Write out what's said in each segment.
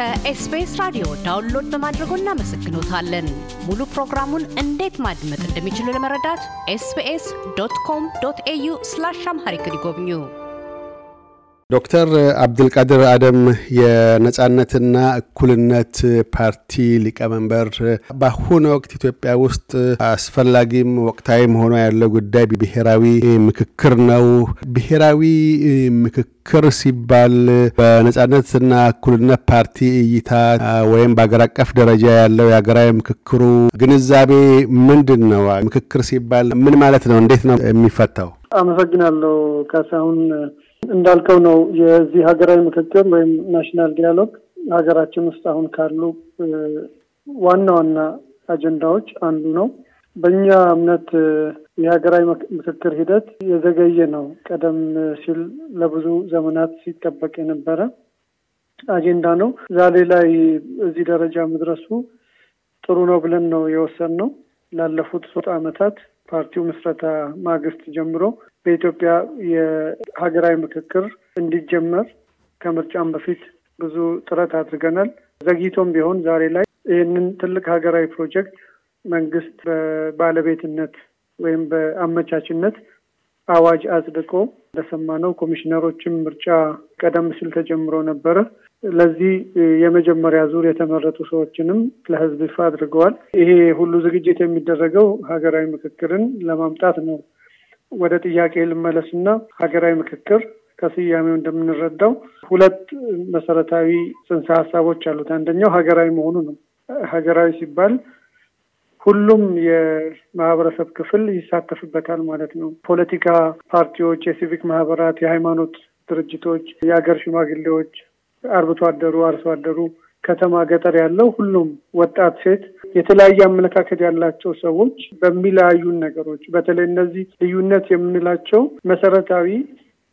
ከኤስቢኤስ ራዲዮ download በማድረጎ እናመሰግኖታለን። ሙሉ ፕሮግራሙን እንዴት ማድመጥ እንደሚችሉ ለመረዳት SBS dot com dot au slash Amharic ይጎብኙ። ዶክተር አብድልቃድር አደም የነጻነትና እኩልነት ፓርቲ ሊቀመንበር፣ በአሁኑ ወቅት ኢትዮጵያ ውስጥ አስፈላጊም ወቅታዊም ሆኖ ያለው ጉዳይ ብሔራዊ ምክክር ነው። ብሔራዊ ምክክር ሲባል በነጻነትና እኩልነት ፓርቲ እይታ ወይም በአገር አቀፍ ደረጃ ያለው የሀገራዊ ምክክሩ ግንዛቤ ምንድን ነው? ምክክር ሲባል ምን ማለት ነው? እንዴት ነው የሚፈታው? አመሰግናለሁ ካሳሁን። እንዳልከው ነው የዚህ ሀገራዊ ምክክር ወይም national dialogue ሀገራችን ውስጥ አሁን ካሉ ዋና ዋና አጀንዳዎች አንዱ ነው። በእኛ እምነት የሀገራዊ ምክክር ሂደት የዘገየ ነው። ቀደም ሲል ለብዙ ዘመናት ሲጠበቅ የነበረ አጀንዳ ነው። ዛሬ ላይ እዚህ ደረጃ መድረሱ ጥሩ ነው ብለን ነው የወሰንነው። ላለፉት ሶስት ዓመታት ፓርቲው ምስረታ ማግስት ጀምሮ በኢትዮጵያ የሀገራዊ ምክክር እንዲጀመር ከምርጫም በፊት ብዙ ጥረት አድርገናል። ዘግይቶም ቢሆን ዛሬ ላይ ይህንን ትልቅ ሀገራዊ ፕሮጀክት መንግስት በባለቤትነት ወይም በአመቻችነት አዋጅ አጽድቆ እንደሰማነው ኮሚሽነሮችም ምርጫ ቀደም ሲል ተጀምሮ ነበረ። ለዚህ የመጀመሪያ ዙር የተመረጡ ሰዎችንም ለሕዝብ ይፋ አድርገዋል። ይሄ ሁሉ ዝግጅት የሚደረገው ሀገራዊ ምክክርን ለማምጣት ነው። ወደ ጥያቄ ልመለስና ሀገራዊ ምክክር ከስያሜው እንደምንረዳው ሁለት መሰረታዊ ጽንሰ ሀሳቦች አሉት። አንደኛው ሀገራዊ መሆኑ ነው። ሀገራዊ ሲባል ሁሉም የማህበረሰብ ክፍል ይሳተፍበታል ማለት ነው። ፖለቲካ ፓርቲዎች፣ የሲቪክ ማህበራት፣ የሃይማኖት ድርጅቶች፣ የሀገር ሽማግሌዎች፣ አርብቶ አደሩ፣ አርሶ አደሩ፣ ከተማ፣ ገጠር ያለው ሁሉም ወጣት፣ ሴት፣ የተለያየ አመለካከት ያላቸው ሰዎች በሚለያዩን ነገሮች በተለይ እነዚህ ልዩነት የምንላቸው መሰረታዊ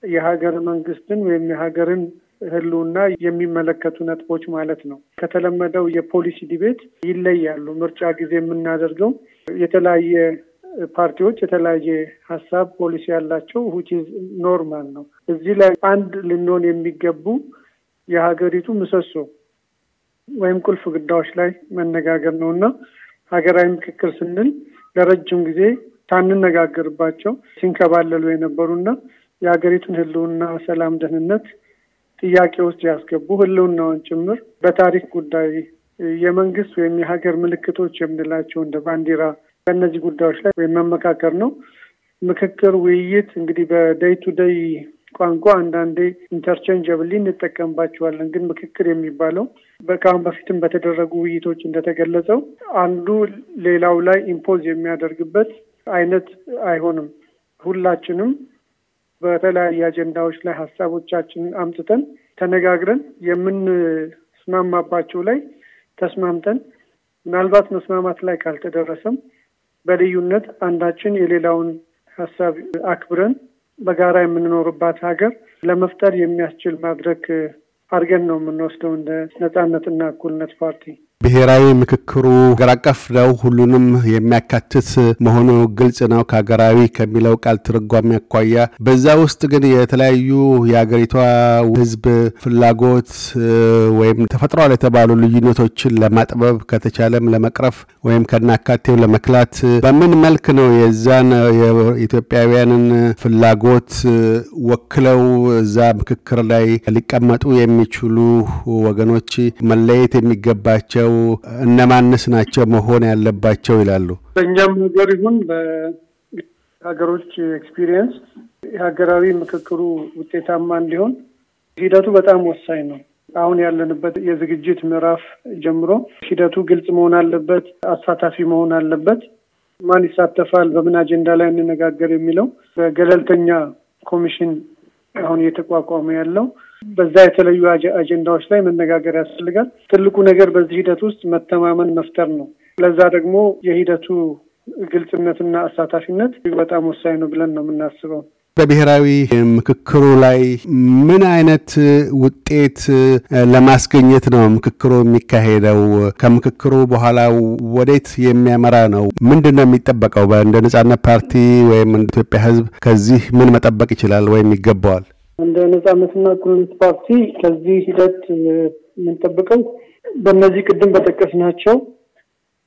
የሀገር መንግስትን ወይም የሀገርን ህልውና የሚመለከቱ ነጥቦች ማለት ነው። ከተለመደው የፖሊሲ debate ይለያሉ። ምርጫ ጊዜ የምናደርገው የተለያየ ፓርቲዎች የተለያየ ሀሳብ ፖሊሲ ያላቸው which normal ነው። እዚህ ላይ አንድ ልንሆን የሚገቡ የሀገሪቱ ምሰሶ ወይም ቁልፍ ጉዳዮች ላይ መነጋገር ነው እና ሀገራዊ ምክክር ስንል ለረጅም ጊዜ ሳንነጋገርባቸው ሲንከባለሉ የነበሩና የሀገሪቱን ህልውና፣ ሰላም፣ ደህንነት ጥያቄ ውስጥ ያስገቡ ህልውናውን ጭምር በታሪክ ጉዳይ የመንግስት ወይም የሀገር ምልክቶች የምንላቸው እንደ ባንዲራ በእነዚህ ጉዳዮች ላይ ወይም መመካከር ነው። ምክክር፣ ውይይት እንግዲህ በ day to day ቋንቋ አንዳንዴ interchangeably እንጠቀምባቸዋለን። ግን ምክክር የሚባለው ከአሁን በፊትም በተደረጉ ውይይቶች እንደተገለጸው አንዱ ሌላው ላይ ኢምፖዝ የሚያደርግበት አይነት አይሆንም። ሁላችንም በተለያየ አጀንዳዎች ላይ ሀሳቦቻችንን አምጥተን ተነጋግረን የምንስማማባቸው ላይ ተስማምተን ምናልባት መስማማት ላይ ካልተደረሰም በልዩነት አንዳችን የሌላውን ሀሳብ አክብረን በጋራ የምንኖርባት ሀገር ለመፍጠር የሚያስችል ማድረግ አድርገን ነው የምንወስደው እንደ ነጻነትና እኩልነት ፓርቲ። ብሔራዊ ምክክሩ ሀገር አቀፍ ነው፣ ሁሉንም የሚያካትት መሆኑ ግልጽ ነው ከሀገራዊ ከሚለው ቃል ትርጓሜ አኳያ። በዛ ውስጥ ግን የተለያዩ የሀገሪቷ ሕዝብ ፍላጎት ወይም ተፈጥሯል የተባሉ ልዩነቶችን ለማጥበብ ከተቻለም ለመቅረፍ ወይም ከናካቴው ለመክላት በምን መልክ ነው የዛን የኢትዮጵያውያንን ፍላጎት ወክለው እዛ ምክክር ላይ ሊቀመጡ የሚችሉ ወገኖች መለየት የሚገባቸው እነማንስ ናቸው መሆን ያለባቸው ይላሉ? በእኛም ሀገር ይሁን በሀገሮች experience የሀገራዊ ምክክሩ ውጤታማ እንዲሆን ሂደቱ በጣም ወሳኝ ነው። አሁን ያለንበት የዝግጅት ምዕራፍ ጀምሮ ሂደቱ ግልጽ መሆን አለበት፣ አሳታፊ መሆን አለበት። ማን ይሳተፋል፣ በምን አጀንዳ ላይ እንነጋገር የሚለው በገለልተኛ ኮሚሽን አሁን እየተቋቋመ ያለው በዛ የተለዩ አጀንዳዎች ላይ መነጋገር ያስፈልጋል። ትልቁ ነገር በዚህ ሂደት ውስጥ መተማመን መፍጠር ነው። ለዛ ደግሞ የሂደቱ ግልጽነትና አሳታፊነት በጣም ወሳኝ ነው ብለን ነው የምናስበው። በብሔራዊ ምክክሩ ላይ ምን አይነት ውጤት ለማስገኘት ነው ምክክሩ የሚካሄደው? ከምክክሩ በኋላ ወዴት የሚያመራ ነው? ምንድን ነው የሚጠበቀው? እንደ ነጻነት ፓርቲ ወይም እንደ ኢትዮጵያ ሕዝብ ከዚህ ምን መጠበቅ ይችላል ወይም ይገባዋል? እንደ ነጻነትና እኩልነት ፓርቲ ከዚህ ሂደት የምንጠብቀው በእነዚህ ቅድም በጠቀስናቸው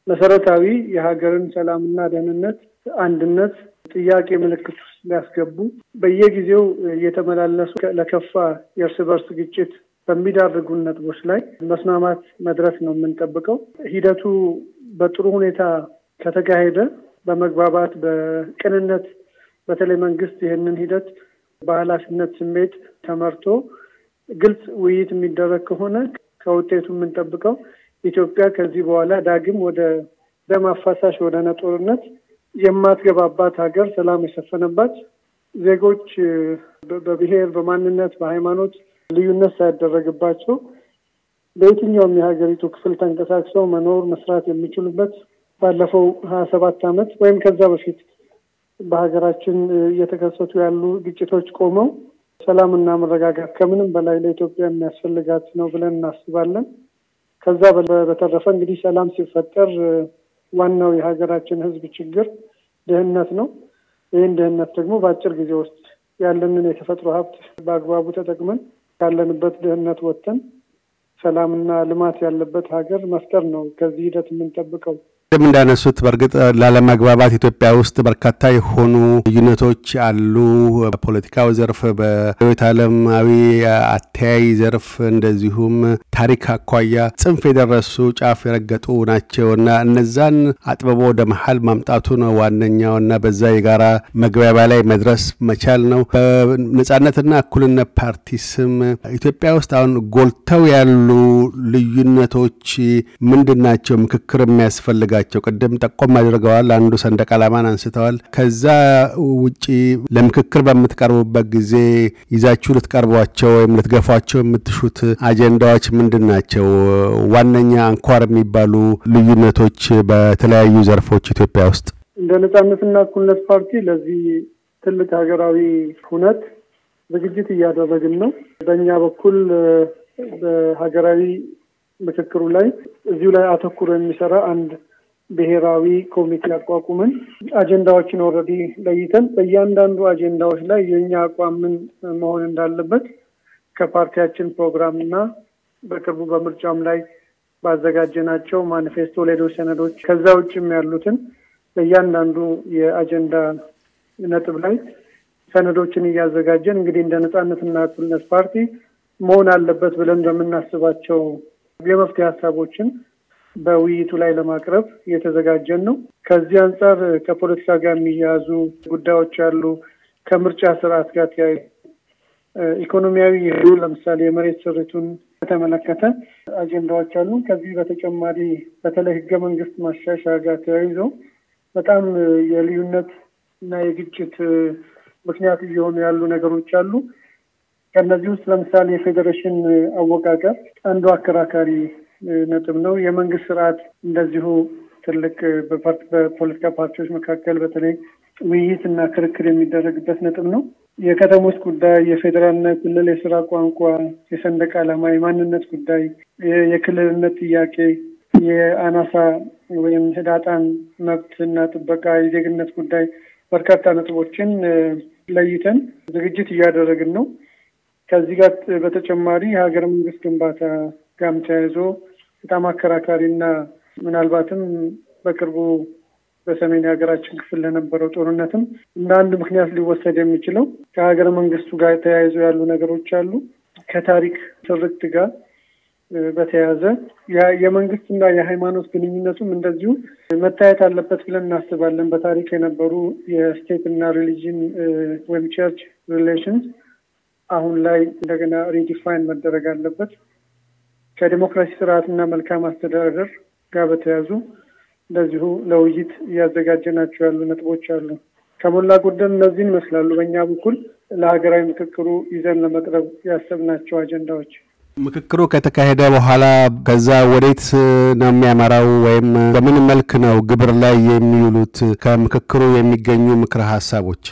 መሰረታዊ የሀገርን ሰላምና ደህንነት፣ አንድነት ጥያቄ ምልክት ውስጥ ሊያስገቡ በየጊዜው እየተመላለሱ ለከፋ የእርስ በርስ ግጭት በሚዳርጉን ነጥቦች ላይ መስማማት መድረስ ነው የምንጠብቀው። ሂደቱ በጥሩ ሁኔታ ከተካሄደ በመግባባት በቅንነት በተለይ መንግስት ይህንን ሂደት በኃላፊነት ስሜት ተመርቶ ግልጽ ውይይት የሚደረግ ከሆነ ከውጤቱ የምንጠብቀው ኢትዮጵያ ከዚህ በኋላ ዳግም ወደ ደም አፋሳሽ ወደ ጦርነት የማትገባባት ሀገር፣ ሰላም የሰፈነባት ዜጎች በብሔር፣ በማንነት፣ በሃይማኖት ልዩነት ሳያደረግባቸው በየትኛውም የሀገሪቱ ክፍል ተንቀሳቅሰው መኖር መስራት የሚችሉበት ባለፈው ሀያ ሰባት ዓመት ወይም ከዛ በፊት በሀገራችን እየተከሰቱ ያሉ ግጭቶች ቆመው ሰላምና መረጋጋት ከምንም በላይ ለኢትዮጵያ የሚያስፈልጋት ነው ብለን እናስባለን። ከዛ በተረፈ እንግዲህ ሰላም ሲፈጠር ዋናው የሀገራችን ሕዝብ ችግር ድህነት ነው። ይህን ድህነት ደግሞ በአጭር ጊዜ ውስጥ ያለንን የተፈጥሮ ሀብት በአግባቡ ተጠቅመን ካለንበት ድህነት ወጥተን ሰላምና ልማት ያለበት ሀገር መፍጠር ነው ከዚህ ሂደት የምንጠብቀው። ቅድም እንዳነሱት በእርግጥ ላለመግባባት ኢትዮጵያ ውስጥ በርካታ የሆኑ ልዩነቶች አሉ። በፖለቲካው ዘርፍ፣ በህይወት ዓለማዊ አተያይ ዘርፍ እንደዚሁም ታሪክ አኳያ ጽንፍ የደረሱ ጫፍ የረገጡ ናቸው እና እነዛን አጥብቦ ወደ መሀል ማምጣቱ ነው ዋነኛውና በዛ የጋራ መግባቢያ ላይ መድረስ መቻል ነው። በነጻነትና እኩልነት ፓርቲ ስም ኢትዮጵያ ውስጥ አሁን ጎልተው ያሉ ልዩነቶች ምንድን ናቸው? ምክክር የሚያስፈልጋቸው ናቸው። ቅድም ጠቆም አድርገዋል። አንዱ ሰንደቅ ዓላማን አንስተዋል። ከዛ ውጪ ለምክክር በምትቀርቡበት ጊዜ ይዛችሁ ልትቀርቧቸው ወይም ልትገፏቸው የምትሹት አጀንዳዎች ምንድን ናቸው? ዋነኛ አንኳር የሚባሉ ልዩነቶች በተለያዩ ዘርፎች ኢትዮጵያ ውስጥ እንደ ነጻነትና እኩልነት ፓርቲ ለዚህ ትልቅ ሀገራዊ ሁነት ዝግጅት እያደረግን ነው። በእኛ በኩል በሀገራዊ ምክክሩ ላይ እዚሁ ላይ አተኩሮ የሚሰራ አንድ ብሔራዊ ኮሚቴ አቋቁመን አጀንዳዎችን already ለይተን በእያንዳንዱ አጀንዳዎች ላይ የእኛ አቋም ምን መሆን እንዳለበት ከፓርቲያችን ፕሮግራም እና በቅርቡ በምርጫም ላይ ባዘጋጀናቸው ማኒፌስቶ፣ ሌሎች ሰነዶች ከዛ ውጭም ያሉትን በእያንዳንዱ የአጀንዳ ነጥብ ላይ ሰነዶችን እያዘጋጀን እንግዲህ እንደ ነጻነትና እኩልነት ፓርቲ መሆን አለበት ብለን በምናስባቸው የመፍትሄ ሀሳቦችን በውይይቱ ላይ ለማቅረብ እየተዘጋጀን ነው። ከዚህ አንጻር ከፖለቲካ ጋር የሚያያዙ ጉዳዮች አሉ። ከምርጫ ስርዓት ጋር ተያይ ኢኮኖሚያዊ የሄዱ ለምሳሌ የመሬት ስሪቱን በተመለከተ አጀንዳዎች አሉ። ከዚህ በተጨማሪ በተለይ ህገ መንግስት ማሻሻያ ጋር ተያይዘው በጣም የልዩነት እና የግጭት ምክንያት እየሆኑ ያሉ ነገሮች አሉ። ከእነዚህ ውስጥ ለምሳሌ የፌዴሬሽን አወቃቀር አንዱ አከራካሪ ነጥብ ነው። የመንግስት ስርዓት እንደዚሁ ትልቅ በፖለቲካ ፓርቲዎች መካከል በተለይ ውይይት እና ክርክር የሚደረግበት ነጥብ ነው። የከተሞች ጉዳይ፣ የፌዴራልና የክልል የስራ ቋንቋ፣ የሰንደቅ ዓላማ፣ የማንነት ጉዳይ፣ የክልልነት ጥያቄ፣ የአናሳ ወይም ህዳጣን መብት እና ጥበቃ፣ የዜግነት ጉዳይ በርካታ ነጥቦችን ለይተን ዝግጅት እያደረግን ነው። ከዚህ ጋር በተጨማሪ የሀገር መንግስት ግንባታ ጋርም ተያይዞ በጣም አከራካሪና ምናልባትም በቅርቡ በሰሜን የሀገራችን ክፍል ለነበረው ጦርነትም እንደ አንድ ምክንያት ሊወሰድ የሚችለው ከሀገረ መንግስቱ ጋር ተያይዞ ያሉ ነገሮች አሉ። ከታሪክ ትርክት ጋር በተያያዘ የመንግስትና የሃይማኖት ግንኙነቱም እንደዚሁ መታየት አለበት ብለን እናስባለን። በታሪክ የነበሩ የ state እና religion ወይም church relations አሁን ላይ እንደገና redefine መደረግ አለበት። ከዲሞክራሲ ስርዓትና መልካም አስተዳደር ጋር በተያዙ እንደዚሁ ለውይይት እያዘጋጀናቸው ያሉ ነጥቦች አሉ። ከሞላ ጎደል እነዚህን ይመስላሉ። በእኛ በኩል ለሀገራዊ ምክክሩ ይዘን ለመቅረብ ያሰብናቸው አጀንዳዎች። ምክክሩ ከተካሄደ በኋላ ከዛ ወዴት ነው የሚያመራው? ወይም በምን መልክ ነው ግብር ላይ የሚውሉት? ከምክክሩ የሚገኙ ምክረ ሀሳቦች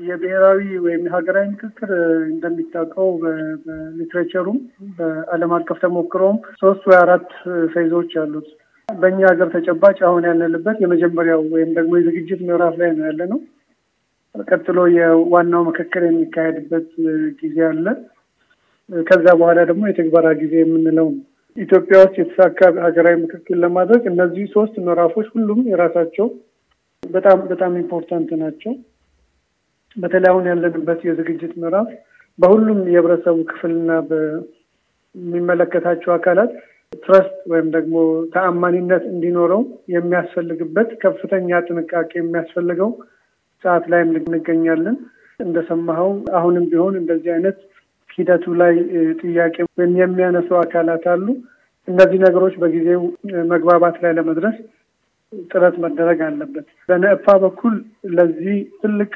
የብሔራዊ ወይም የሀገራዊ ምክክር እንደሚታወቀው በሊትሬቸሩም በዓለም አቀፍ ተሞክሮም ሶስት ወይ አራት ፌዞች አሉት። በእኛ ሀገር ተጨባጭ አሁን ያለንበት የመጀመሪያው ወይም ደግሞ የዝግጅት ምዕራፍ ላይ ነው ያለ ነው። ቀጥሎ የዋናው ምክክር የሚካሄድበት ጊዜ አለ። ከዛ በኋላ ደግሞ የትግበራ ጊዜ የምንለው ነው። ኢትዮጵያ ውስጥ የተሳካ ሀገራዊ ምክክር ለማድረግ እነዚህ ሶስት ምዕራፎች ሁሉም የራሳቸው በጣም በጣም important ናቸው። በተለይ አሁን ያለንበት የዝግጅት ምዕራፍ በሁሉም የህብረተሰቡ ክፍልና በሚመለከታቸው አካላት trust ወይም ደግሞ ተአማኒነት እንዲኖረው የሚያስፈልግበት ከፍተኛ ጥንቃቄ የሚያስፈልገው ሰዓት ላይም እንገኛለን። እንደሰማኸው አሁንም ቢሆን እንደዚህ አይነት ሂደቱ ላይ ጥያቄ ወይም የሚያነሱ አካላት አሉ። እነዚህ ነገሮች በጊዜው መግባባት ላይ ለመድረስ ጥረት መደረግ አለበት። በነእፓ በኩል ለዚህ ትልቅ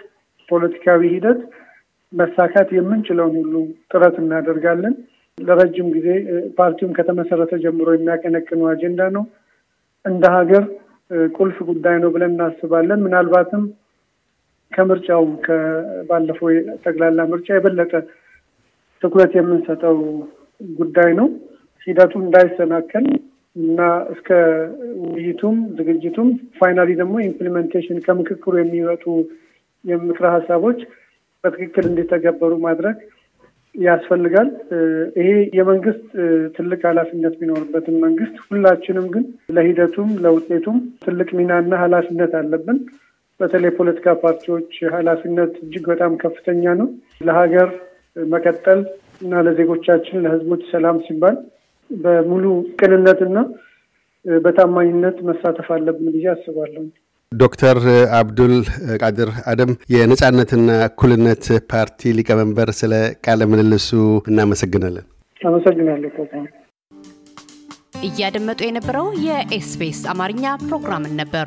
ፖለቲካዊ ሂደት መሳካት የምንችለውን ሁሉ ጥረት እናደርጋለን። ለረጅም ጊዜ ፓርቲውም ከተመሰረተ ጀምሮ የሚያቀነቅነው አጀንዳ ነው። እንደ ሀገር ቁልፍ ጉዳይ ነው ብለን እናስባለን። ምናልባትም ከምርጫው ከባለፈው ጠቅላላ ምርጫ የበለጠ ትኩረት የምንሰጠው ጉዳይ ነው። ሂደቱ እንዳይሰናከል እና እስከ ውይይቱም ዝግጅቱም finally ደግሞ implementation ከምክክሩ የሚወጡ የምክረ ሀሳቦች በትክክል እንዲተገበሩ ማድረግ ያስፈልጋል። ይሄ የመንግስት ትልቅ ኃላፊነት ቢኖርበትም መንግስት ሁላችንም ግን ለሂደቱም ለውጤቱም ትልቅ ሚናና ኃላፊነት አለብን። በተለይ ፖለቲካ ፓርቲዎች ኃላፊነት እጅግ በጣም ከፍተኛ ነው። ለሀገር መቀጠል እና ለዜጎቻችን ለህዝቦች ሰላም ሲባል በሙሉ ቅንነትና በታማኝነት መሳተፍ አለብን ብዬ አስባለሁ። ዶክተር አብዱል ቃድር አደም የነጻነትና እኩልነት ፓርቲ ሊቀመንበር፣ ስለ ቃለ ምልልሱ እናመሰግናለን። አመሰግናለሁ። እያደመጡ የነበረው የኤስቢኤስ አማርኛ ፕሮግራምን ነበር።